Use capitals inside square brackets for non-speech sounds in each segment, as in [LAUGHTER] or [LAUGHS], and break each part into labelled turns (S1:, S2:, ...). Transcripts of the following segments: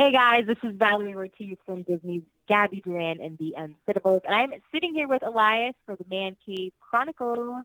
S1: Hey guys, this is Valery Ortiz from Disney's Gabby Duran and the Unsittables, and I'm sitting here with Elias for the Man Cave Chronicles.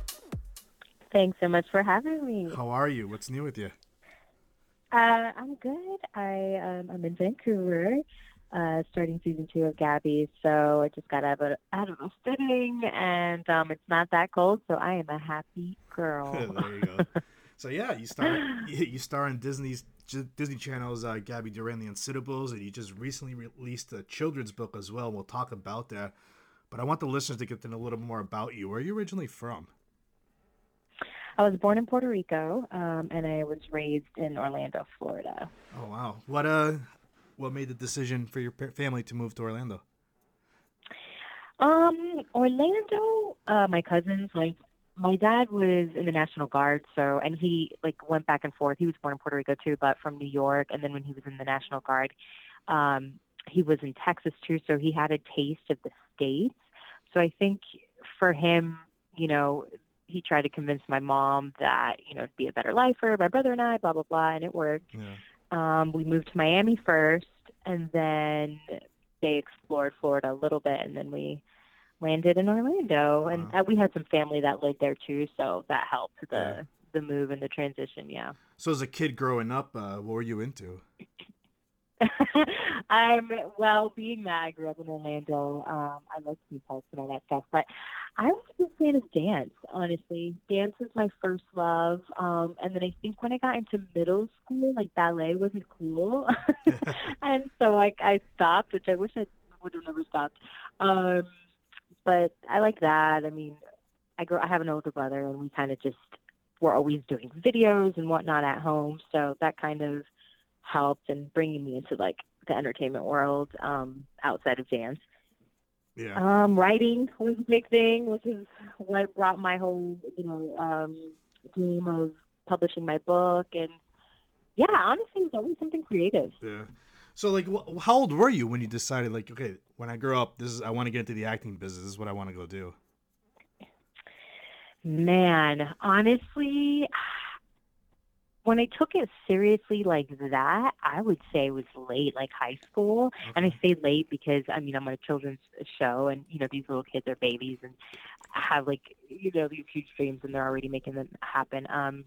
S1: Thanks so much for having me.
S2: How are you? What's new with you?
S1: Uh, I'm good. I um, I'm in Vancouver, uh, starting season two of Gabby. So I just got out of a, out of a fitting, and um, it's not that cold, so I am a happy girl. [LAUGHS]
S2: there you go. So yeah, you star [LAUGHS] you you star in Disney's Disney Channel's uh, Gabby Duran the Unsittables, and you just recently released a children's book as well. We'll talk about that. But I want the listeners to get to know a little more about you. Where are you originally from?
S1: I was born in Puerto Rico, um, and I was raised in Orlando, Florida.
S2: Oh wow, what uh, what made the decision for your family to move to Orlando?
S1: Um, Orlando, uh, my cousins, like my dad was in the National Guard, so and he like went back and forth. He was born in Puerto Rico too, but from New York, and then when he was in the National Guard, um, he was in Texas too, so he had a taste of the states. So I think for him, you know, he tried to convince my mom that you know it'd be a better life for my brother and I, blah blah blah, and it worked.
S2: Yeah.
S1: Um, we moved to Miami first, and then they explored Florida a little bit, and then we landed in Orlando. And
S2: Wow.
S1: uh, we had some family that lived there too, so that helped the
S2: Yeah.
S1: the move and the transition. Yeah.
S2: So as a kid growing up, uh, what were you into?
S1: I'm well, being that I grew up in Orlando, um, I love theme parks and all that stuff. But I was a big fan of dance, honestly. Dance was my first love. Um, and then I think when I got into middle school, like ballet wasn't cool. [LAUGHS] [LAUGHS] and so like I stopped, which I wish I would have never stopped. Um, but I like that. I mean, I grew I have an older brother and we kind of just were always doing videos and whatnot at home. So that kind of helped in bringing me into like the entertainment world um, outside of dance.
S2: Yeah.
S1: Um, writing was a big thing, which is what brought my whole, you know, um, dream of publishing my book. And yeah, honestly, it was always something creative.
S2: Yeah. So like, wh- how old were you when you decided like, okay, when I grow up, this is I want to get into the acting business. This is what I want to go do.
S1: Man, honestly, when I took it seriously like that, I would say it was late, like high school. And I say late because I mean I'm on a children's show, and you know these little kids are babies and have like you know these huge dreams, and they're already making them happen. Um,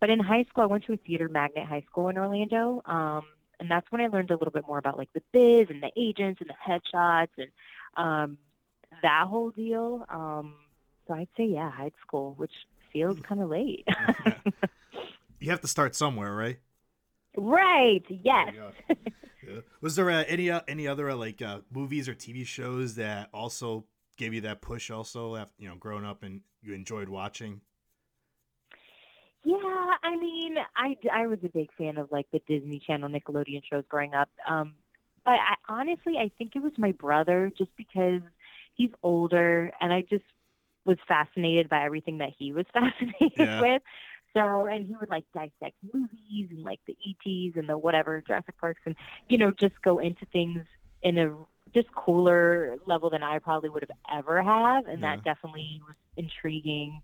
S1: but in high school, I went to a theater magnet high school in Orlando, um, and that's when I learned a little bit more about like the biz and the agents and the headshots and um, that whole deal. Um, so I'd say yeah, high school, which feels kind of late. [LAUGHS]
S2: You have to start somewhere, right?
S1: right? Yes.
S2: There. Yeah. Was there uh, any uh, any other uh, like uh, movies or TV shows that also gave you that push? Also, after, you know, growing up and you enjoyed watching.
S1: Yeah, I mean, I, I was a big fan of like the Disney Channel, Nickelodeon shows growing up. Um, but I, honestly, I think it was my brother just because he's older and I just was fascinated by everything that he was [LAUGHS] fascinated
S2: Yeah.
S1: with. So, and he would like dissect movies and like the ETs and the whatever Jurassic Parks and, you know, just go into things in a just cooler level than I probably would have ever have. And
S2: Yeah.
S1: that definitely was intriguing.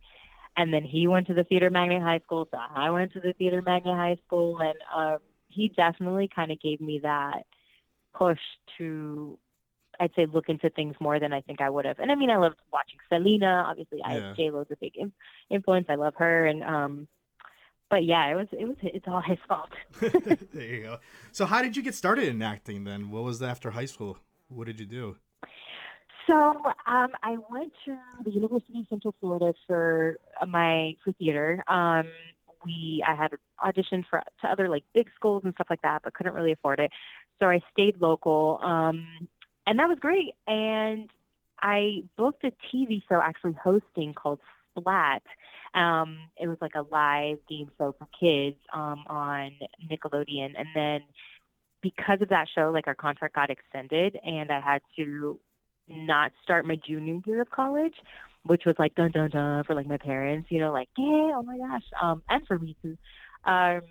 S1: And then he went to the theater magnet high school, so I went to the theater magnet high school, and um, he definitely kind of gave me that push to, I'd say, look into things more than I think I would have. And I mean, I loved watching Selena. Obviously,
S2: Yeah.
S1: I J Lo's a big influence. I love her, and um, but yeah, it was it was it's all his fault. [LAUGHS]
S2: there you go. So, how did you get started in acting? Then, what was after high school? What did you do?
S1: So um, I went to the University of Central Florida for uh, my for theater. Um, we I had auditioned for to other like big schools and stuff like that, but couldn't really afford it. So I stayed local, um, and that was great. And I booked a TV show actually hosting called Splat. Um, it was like a live game show for kids um, on Nickelodeon, and then because of that show, like our contract got extended, and I had to not start my junior year of college, which was like dun dun dun for like my parents, you know, like yeah, oh my gosh, um, and for me too. Um,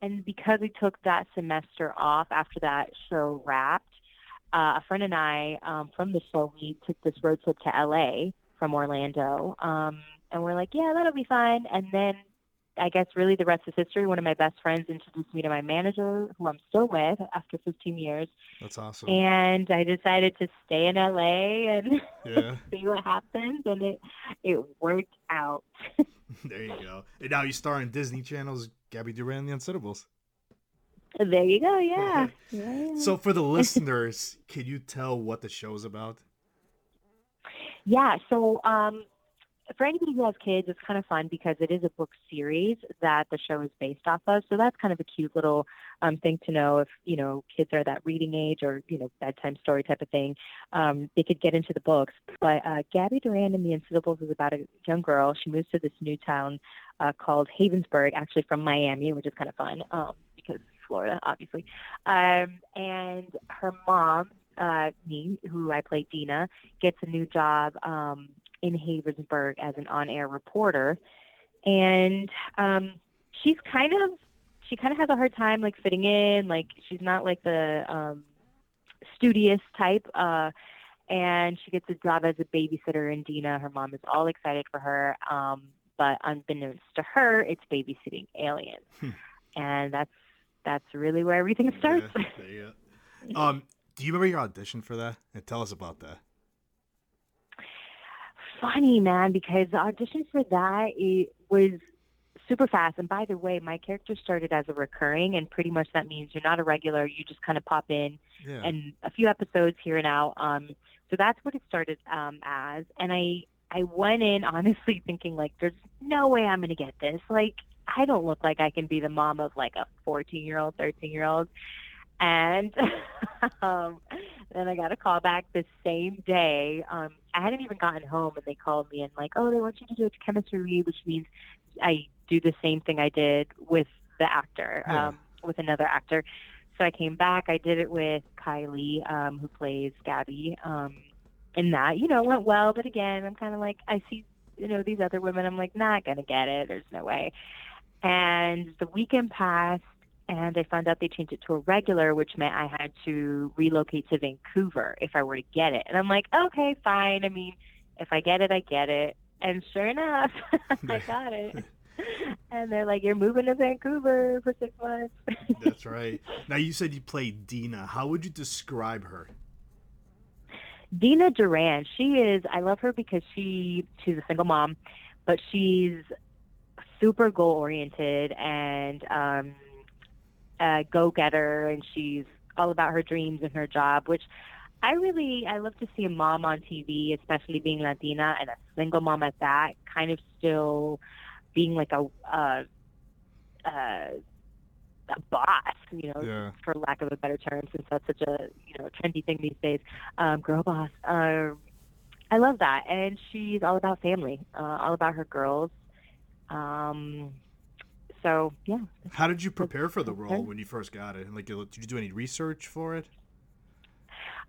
S1: and because we took that semester off after that show wrapped, uh, a friend and I um, from the show we took this road trip to LA from Orlando, um, and we're like, yeah, that'll be fine. And then I guess really the rest is history. One of my best friends introduced me to my manager, who I'm still with after 15 years.
S2: That's awesome.
S1: And I decided to stay in LA and
S2: Yeah. [LAUGHS]
S1: see what happens, and it it worked out. [LAUGHS]
S2: there you go. And now you star in Disney Channel's Gabby Duran and the Unsittables.
S1: There you go. Yeah. yeah.
S2: So for the listeners, [LAUGHS] can you tell what the show's about?
S1: Yeah. So, um, for anybody who has kids, it's kind of fun because it is a book series that the show is based off of. So that's kind of a cute little um, thing to know if you know kids are that reading age or you know bedtime story type of thing. Um, they could get into the books. But uh, Gabby Duran and the Unsittables is about a young girl. She moves to this new town uh, called Havensburg, actually from Miami, which is kind of fun um, Florida, obviously. Um, and her mom uh, me, who I play Dina, gets a new job um, in Havensburg as an on-air reporter, and um, she's kind of she kind of has a hard time like fitting in. Like she's not like the um, studious type. Uh, and she gets a job as a babysitter in Dina. Her mom is all excited for her. Um, but unbeknownst to her, it's babysitting aliens. and that's that's really where everything starts.
S2: Yeah, go. Um, do you remember your audition for that? And tell us about that.
S1: Funny man, because the audition for that it was super fast. And by the way, my character started as a recurring, and pretty much that means you're not a regular. You just kind of pop in
S2: Yeah.
S1: and a few episodes here and out. Um, so that's what it started um, as. And I I went in honestly thinking like, there's no way I'm gonna get this. Like, I don't look like I can be the mom of like a 14 year old, 13 year old. And [LAUGHS] um, then I got a call back the same day. Um, I hadn't even gotten home, and they called me and like, oh, they want you to do a chemistry read, which means I do the same thing I did with the actor,
S2: Yeah.
S1: um, with another actor. So I came back. I did it with Kylie, um, who plays Gabby. Um, and that, you know, went well. But again, I'm kind of like, I see, you know, these other women. I'm like, not gonna get it. There's no way. And the weekend passed, and I found out they changed it to a regular, which meant I had to relocate to Vancouver if I were to get it. And I'm like, okay, fine. I mean, if I get it, I get it. And sure enough, [LAUGHS] I [LAUGHS] got it. And they're like, you're moving to Vancouver for six months. [LAUGHS]
S2: That's right. Now you said you played Dina. How would you describe her?
S1: Dina Duran, she is. I love her because she she's a single mom, but she's super goal oriented and um, a go getter, and she's all about her dreams and her job. Which I really I love to see a mom on TV, especially being Latina and a single mom at that, kind of still being like a. Uh, uh, a boss, you know,
S2: Yeah.
S1: for lack of a better term, since that's such a you know trendy thing these days. Um, girl boss. Um, I love that, and she's all about family, uh, all about her girls. Um, so yeah,
S2: How did you prepare for the role when you first got it? And like, did you do any research for it?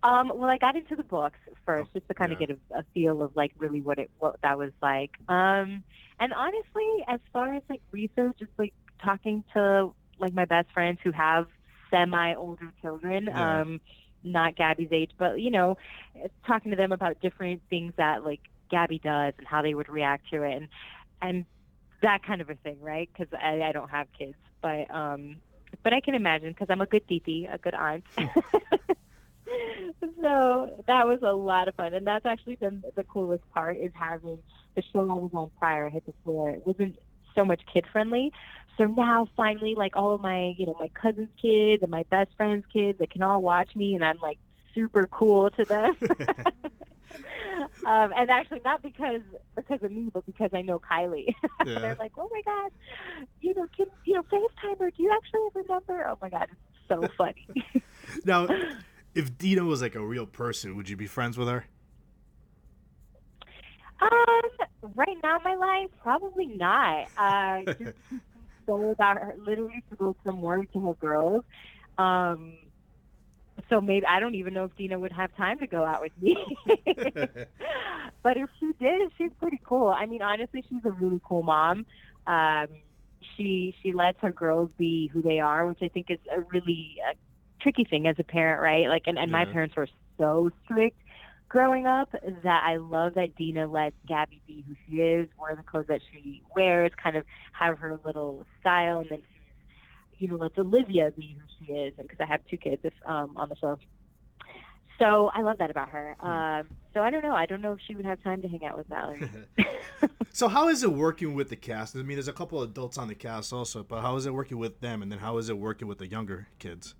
S1: Um, well, I got into the books first just to kind of get a, a feel of like really what it what that was like. Um, and honestly, as far as like research, just like talking to like my best friends who have semi older children,
S2: Yeah.
S1: um, not Gabby's age, but you know, talking to them about different things that like Gabby does and how they would react to it, and and that kind of a thing, right? Because I, I don't have kids, but um, but I can imagine because I'm a good titi, a good aunt. [LAUGHS] so that was a lot of fun, and that's actually been the coolest part is having the show I was on prior, Hit the Floor. It wasn't so much kid friendly. So now finally, like all of my, you know, my cousins' kids and my best friends' kids, they can all watch me, and I'm like super cool to them. [LAUGHS] [LAUGHS] um, and actually, not because because of me, but because I know Kylie. [LAUGHS]
S2: Yeah.
S1: They're like, "Oh my God, you know, can you know FaceTime her? Do you actually remember?" Oh my God, it's so [LAUGHS] funny.
S2: Now, if Dina was like a real person, would you be friends with her?
S1: um, right now in my life, probably not. Uh, just so about her, literally to go from work to her girls. Um, so maybe I don't even know if Dina would have time to go out with me. [LAUGHS] [LAUGHS] but if she did, she's pretty cool. I mean, honestly, she's a really cool mom. Um, she she lets her girls be who they are, which I think is a really uh, tricky thing as a parent, right? Like, and, and my parents were so strict growing up that I love that Dina lets Gabby be who she is, wear the clothes that she wears, kind of have her little style, and then you know lets Olivia be who she is, and because I have two kids if, um, on the show. So I love that about her. Um, so I don't know. I don't know if she would have time to hang out with Valery. [LAUGHS] [LAUGHS]
S2: so how is it working with the cast? I mean, there's a couple of adults on the cast also, but how is it working with them? And then how is it working with the younger kids?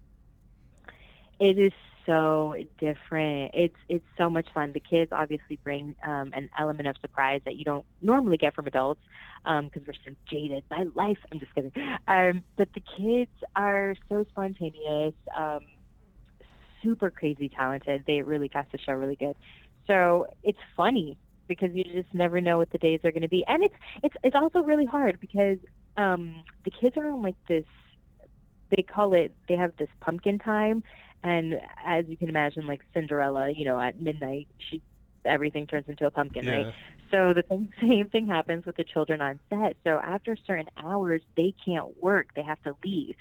S1: It is so different. It's it's so much fun. The kids obviously bring um, an element of surprise that you don't normally get from adults because we're so jaded by life. I'm just kidding. Um, but the kids are so spontaneous, um, super crazy talented. They really cast the show really good. So it's funny because you just never know what the days are going to be, and it's it's it's also really hard because um, the kids are on like this. They call it. They have this pumpkin time and as you can imagine, like Cinderella, you know, at midnight, she everything turns into a pumpkin, right? So the thing, [LAUGHS] same thing happens with the children on set. So after certain hours, they can't work; they have to leave.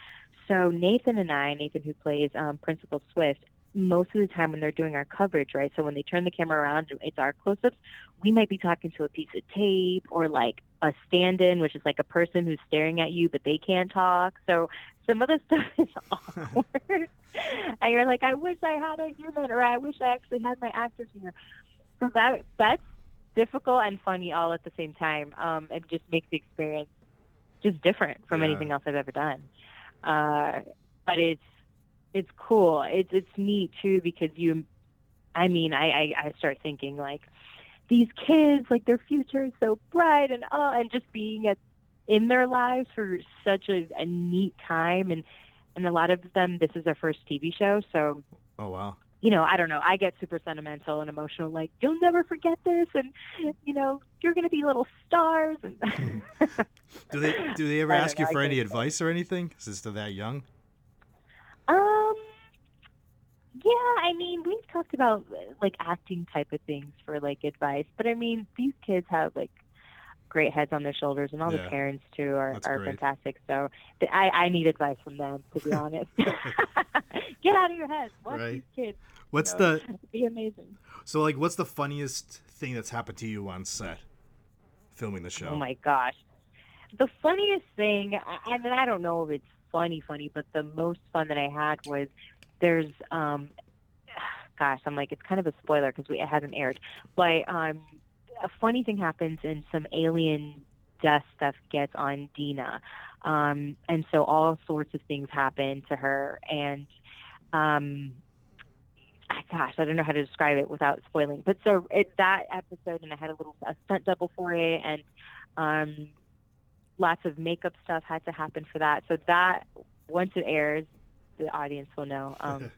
S1: So Nathan and I, Nathan who plays um, Principal Swift, most of the time when they're doing our coverage, right? So when they turn the camera around, it's our close-ups. We might be talking to a piece of tape or like a stand-in, which is like a person who's staring at you but they can't talk. So some of the [LAUGHS] stuff is awkward, [LAUGHS] and you're like, I wish I had a human, or I wish I actually had my actors here. So that that's difficult and funny all at the same time. Um, it just makes the experience just different from
S2: Yeah.
S1: anything else I've ever done. Uh, but it's it's cool. It's it's neat too because you, I mean, I, I I start thinking like these kids, like their future is so bright and oh, and just being at in their lives for such a, a neat time and and a lot of them this is their first TV show, so
S2: Oh wow.
S1: you know, I don't know. I get super sentimental and emotional. Like you'll never forget this, and you know, you're gonna be little stars. And [LAUGHS]
S2: Do they do they ever ask you
S1: know, I
S2: for any advice or anything since they're that young?
S1: um, yeah, I mean, we've talked about like acting type of things for like advice, but I mean, these kids have like great heads on their shoulders, and all
S2: Yeah.
S1: the parents too are,
S2: That's
S1: are
S2: great.
S1: fantastic. So th- I I need advice from them to be honest. [LAUGHS] [LAUGHS] Get out of your head. Watch
S2: Right.
S1: these kids.
S2: What's the [LAUGHS]
S1: be amazing.
S2: so like? What's the funniest thing that's happened to you on set, filming the show?
S1: Oh my gosh. The funniest thing, I- and I don't know if it's funny, funny, but the most fun that I had was there's, um, gosh, I'm like, it's kind of a spoiler because it hasn't aired, but um, a funny thing happens and some alien dust stuff gets on Dina. Um, and so all sorts of things happen to her. And, um, gosh, I don't know how to describe it without spoiling. But so it, that episode, and I had a little a stunt double for it, and um, lots of makeup stuff had to happen for that. So that once it airs, the audience will know. [LAUGHS] Um,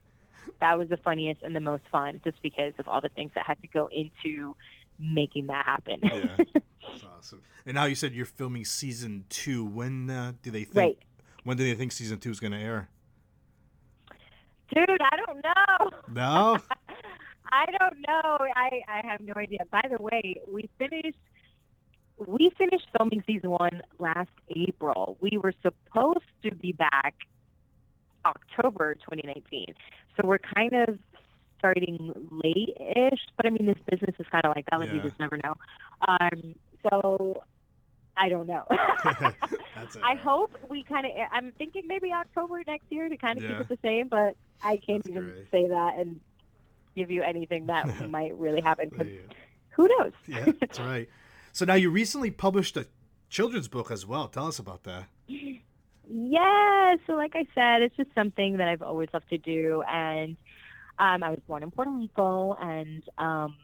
S1: that was the funniest and the most fun, just because of all the things that had to go into making that happen.
S2: Yeah, [LAUGHS] that's awesome. And now you said you're filming season two. When uh, do they think?
S1: Right.
S2: When do they think season two is going to air?
S1: Dude, I don't know.
S2: No. [LAUGHS]
S1: I don't know. I, I have no idea. By the way, we finished we finished filming season one last April. We were supposed to be back October 2019. So we're kind of starting late-ish, but I mean this business is kind of like that. Like you just never know. Um, so I don't know. [LAUGHS]
S2: That's it.
S1: I hope we kind of. I'm thinking maybe October next year to kind of
S2: Yeah.
S1: keep it the same, but I can't
S2: That's
S1: even
S2: great.
S1: say that and give you anything that [LAUGHS] might really happen.
S2: Yeah.
S1: who knows?
S2: yeah, [LAUGHS] that's right. So now you recently published a children's book as well. Tell us about that.
S1: Yeah, so like I said, it's just something that I've always loved to do, and um, I was born in Puerto Rico, and um,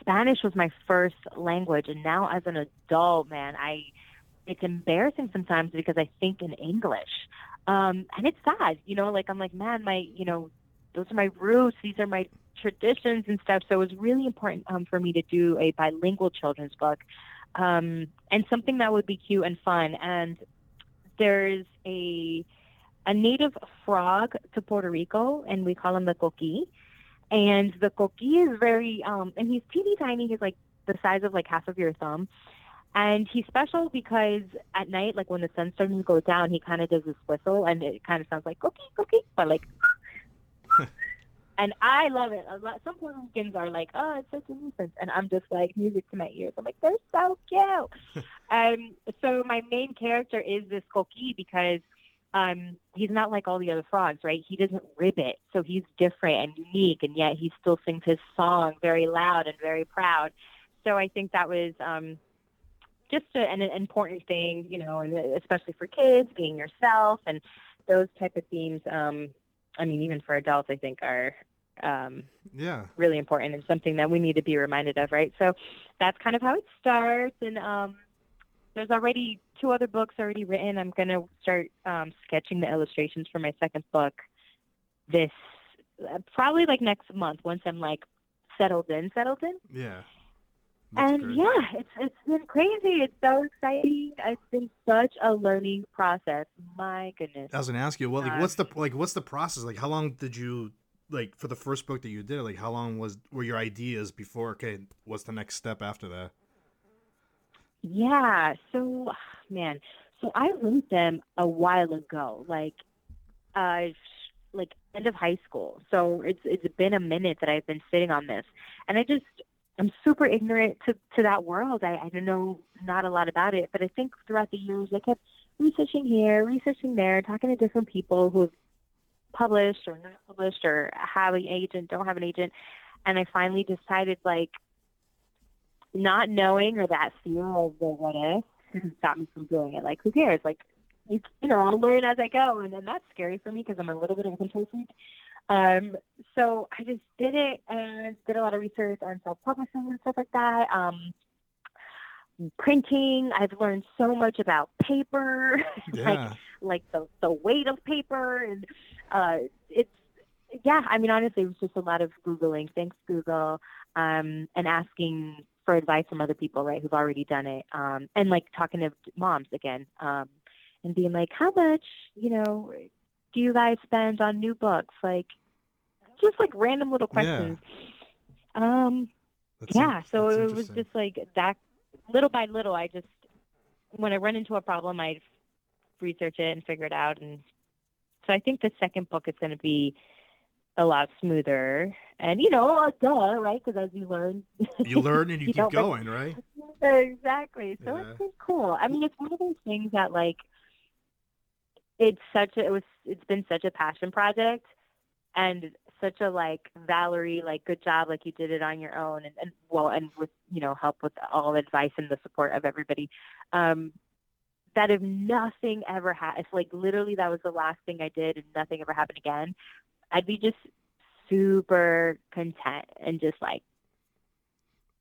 S1: Spanish was my first language, and now as an adult, man, I it's embarrassing sometimes because I think in English, um, and it's sad, you know. Like I'm like, man, my you know, those are my roots, these are my traditions and stuff. So it was really important um, for me to do a bilingual children's book, um, and something that would be cute and fun, and there's a a native frog to Puerto Rico, and we call him the coqui. And the coqui is very, um, and he's teeny tiny. He's like the size of like half of your thumb. And he's special because at night, like when the sun's starting to go down, he kind of does this whistle, and it kind of sounds like cookie, cookie, but like. And I love it. A lot, some Puerto are like, "Oh, it's such a nuisance," and I'm just like music to my ears. I'm like, they're so cute. [LAUGHS] um, so my main character is this coqui because um, he's not like all the other frogs, right? He doesn't ribbit, so he's different and unique, and yet he still sings his song very loud and very proud. So I think that was um, just a, an, an important thing, you know, and especially for kids, being yourself and those type of themes. Um, I mean, even for adults, I think are um,
S2: Yeah.
S1: really important and something that we need to be reminded of, right? So that's kind of how it starts. And um, there's already two other books already written. I'm going to start um, sketching the illustrations for my second book this uh, probably like next month once I'm like settled in, settled in.
S2: Yeah. That's
S1: and yeah, it's it's been crazy. It's so exciting. It's been such a learning process. My goodness.
S2: I was gonna ask you, what like what's the like what's the process? Like how long did you like for the first book that you did? Like how long was were your ideas before? Okay, what's the next step after that?
S1: Yeah. So, man, so I wrote them a while ago, like, uh, like end of high school. So it's it's been a minute that I've been sitting on this, and I just I'm super ignorant to to that world. I I don't know not a lot about it, but I think throughout the years I kept researching here, researching there, talking to different people who have published or not published or have an agent, don't have an agent, and I finally decided like not knowing or that fear of the what if didn't stop me from doing it. Like, who cares? Like, you, you know, I'll learn as I go, and then that's scary for me because I'm a little bit of a control freak. Um, so I just did it and did a lot of research on self-publishing and stuff like that. Um, printing, I've learned so much about paper, [LAUGHS] like like the the weight of paper, and uh, it's yeah. I mean, honestly, it was just a lot of googling. Thanks, Google, um, and asking for advice from other people, right, who've already done it, um, and like talking to moms again, um, and being like, how much, you know, do you guys spend on new books? Like, just like random little
S2: Yeah.
S1: questions. Um,
S2: That's
S1: yeah,
S2: in-
S1: so it was just like that. Little by little, I just when I run into a problem, I research it and figure it out, and so I think the second book is going to be a lot smoother. And you know, uh, duh, right? Because as you learn, [LAUGHS]
S2: you learn and you,
S1: you
S2: keep going, right? [LAUGHS]
S1: exactly. So
S2: Yeah.
S1: it's been cool. I mean, it's one of those things that like it's such a it was it's been such a passion project and such a like Valery like good job like you did it on your own and, and well and with you know help with all the advice and the support of everybody um that if nothing ever if like literally that was the last thing I did and nothing ever happened again I'd be just super content and just like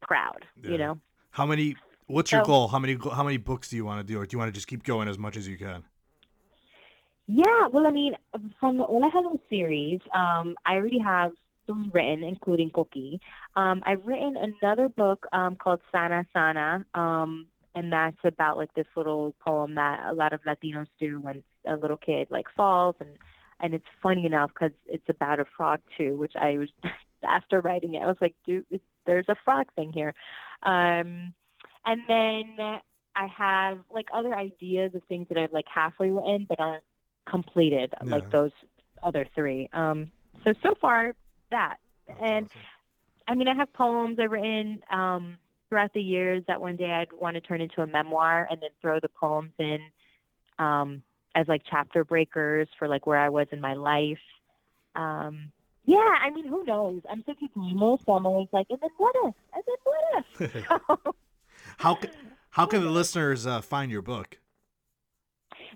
S1: proud
S2: Yeah.
S1: you know
S2: How many? What's your goal? How many? How many books do you want to do, or do you want to just keep going as much as you can?
S1: Yeah, well, I mean, from the Hola Hello series, um, I already have three written, including Coqui. Um, I've written another book um, called Sana Sana, um, and that's about like this little poem that a lot of Latinos do when a little kid like falls, and and it's funny enough because it's about a frog too, which I was [LAUGHS] after writing it, I was like, dude, there's a frog thing here. Um, and then I have like other ideas of things that I've like halfway written but aren't completed
S2: Yeah.
S1: like those other three. Um, so so far that, and
S2: awesome.
S1: I mean I have poems I've written um, throughout the years that one day I'd want to turn into a memoir and then throw the poems in um, as like chapter breakers for like where I was in my life. Um, yeah, I mean who knows? I'm such a dreamer, so I'm always like, and then what if? And then what if? [LAUGHS]
S2: how ca- how can the listeners uh, find your book?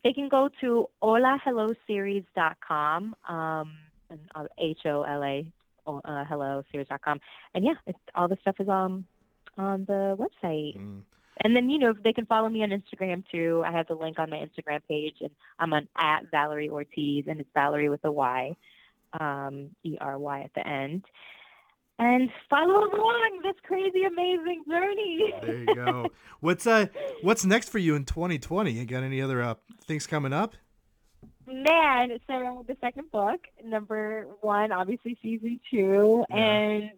S1: They can go to holahelloseries.com, um, and uh, H-O-L-A, uh, hello series.com. And yeah, it's, all the stuff is um, on the website.
S2: Mm.
S1: And then, you know, they can follow me on Instagram too. I have the link on my Instagram page, and I'm on at Valery Ortiz, and it's Valery with a Y, um, E-R-Y at the end. And follow along this crazy, amazing journey.
S2: There you go. [LAUGHS] what's uh What's next for you in 2020? You got any other uh, things coming up?
S1: man, so the second book, number one, obviously season two,
S2: Yeah.
S1: and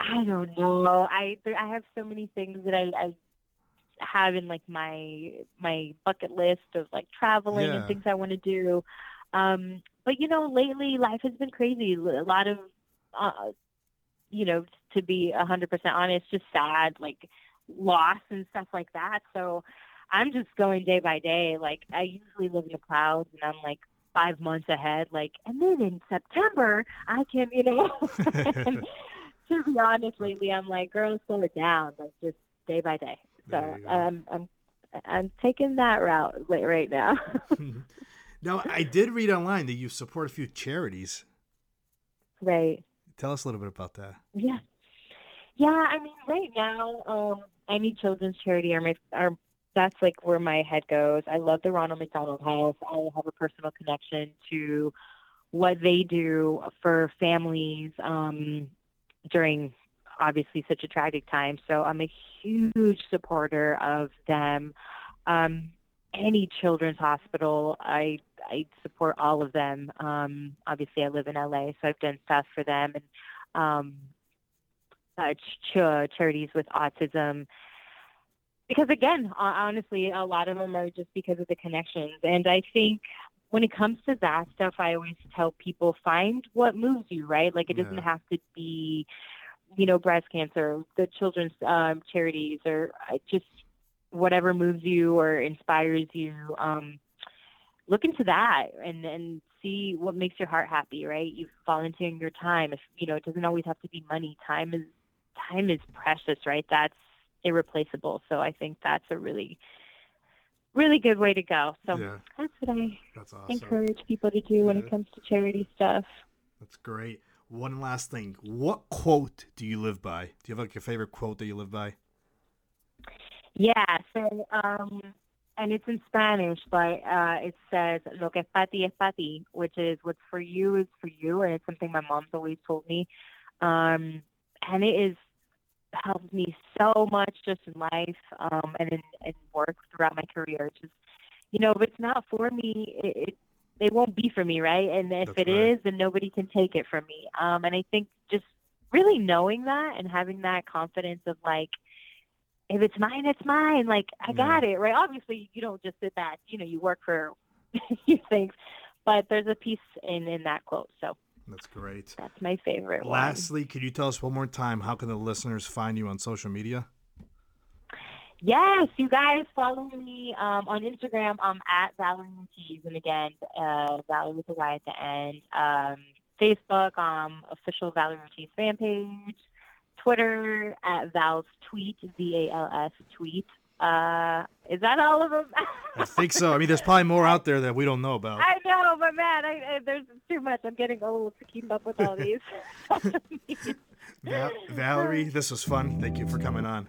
S1: I don't know. I there, I have so many things that I, I have in like my my bucket list of like traveling
S2: Yeah.
S1: and things I want to do. Um, but you know, lately life has been crazy. A lot of, uh, you know, to be a hundred percent honest, just sad, like loss and stuff like that. So I'm just going day by day. Like I usually live in the clouds, and I'm like five months ahead. Like, and then in September I can, you know. To be honest, lately I'm like, girl, slow it down. Like just day by day. So
S2: go.
S1: I'm I'm taking that route right right now. [LAUGHS] [LAUGHS]
S2: Now, I did read online that you support a few charities.
S1: right.
S2: Tell us a little bit about that.
S1: Yeah. Yeah, I mean, right now, um, any children's charity are my are that's like where my head goes. I love the Ronald McDonald House. I have a personal connection to what they do for families um, during obviously such a tragic time. So I'm a huge supporter of them. Um, any children's hospital, I I support all of them. Um, obviously, I live in LA, so I've done stuff for them and um, uh, ch- ch- charities with autism. Because again, honestly, a lot of them are just because of the connections. And I think when it comes to that stuff, I always tell people find what moves you, right? Like it doesn't
S2: Yeah.
S1: have to be, you know, breast cancer, the children's um, charities, or uh, just whatever moves you or inspires you. Um, look into that and and see what makes your heart happy right you volunteering your time if you know it doesn't always have to be money time is time is precious right that's irreplaceable so i think that's a really really good way to go so
S2: Yeah,
S1: that's what i
S2: that's awesome.
S1: encourage people to do when
S2: Yeah.
S1: it comes to charity stuff
S2: That's great. One last thing. What quote do you live by? Do you have like your favorite quote that you live by?
S1: Yeah, so um and it's in Spanish, but uh it says lo que es para ti es para ti, which is what's for you is for you and it's something my mom's always told me. Um and it is helped me so much just in life um and in, in throughout my career. Just you know, if it's not for me, it, it it won't be for me, right? And if
S2: That's
S1: it is,
S2: right.
S1: then nobody can take it from me. Um and I think just really knowing that and having that confidence of like if it's mine, it's mine. Like I
S2: Yeah.
S1: got it, right? Obviously, you don't just sit back. You know, you work for [LAUGHS] things, but there's a piece in in that quote. So
S2: That's great.
S1: that's my favorite one.
S2: Lastly, could you tell us one more time how can the listeners find you on social media?
S1: Yes, you guys follow me um, on Instagram. I'm at Valery Ortiz, and again, uh, Valery with a Y at the end. Um, Facebook, um, official Valery Ortiz fan page. Twitter at Val's tweet, V A L S tweet. Uh, is that all of them?
S2: I think so. I mean, there's probably more out there that we don't know about.
S1: I know, but man, I, I, there's too much. I'm getting old to keep up with all [LAUGHS] these.
S2: Va- Valery, this was fun. Thank you for coming on.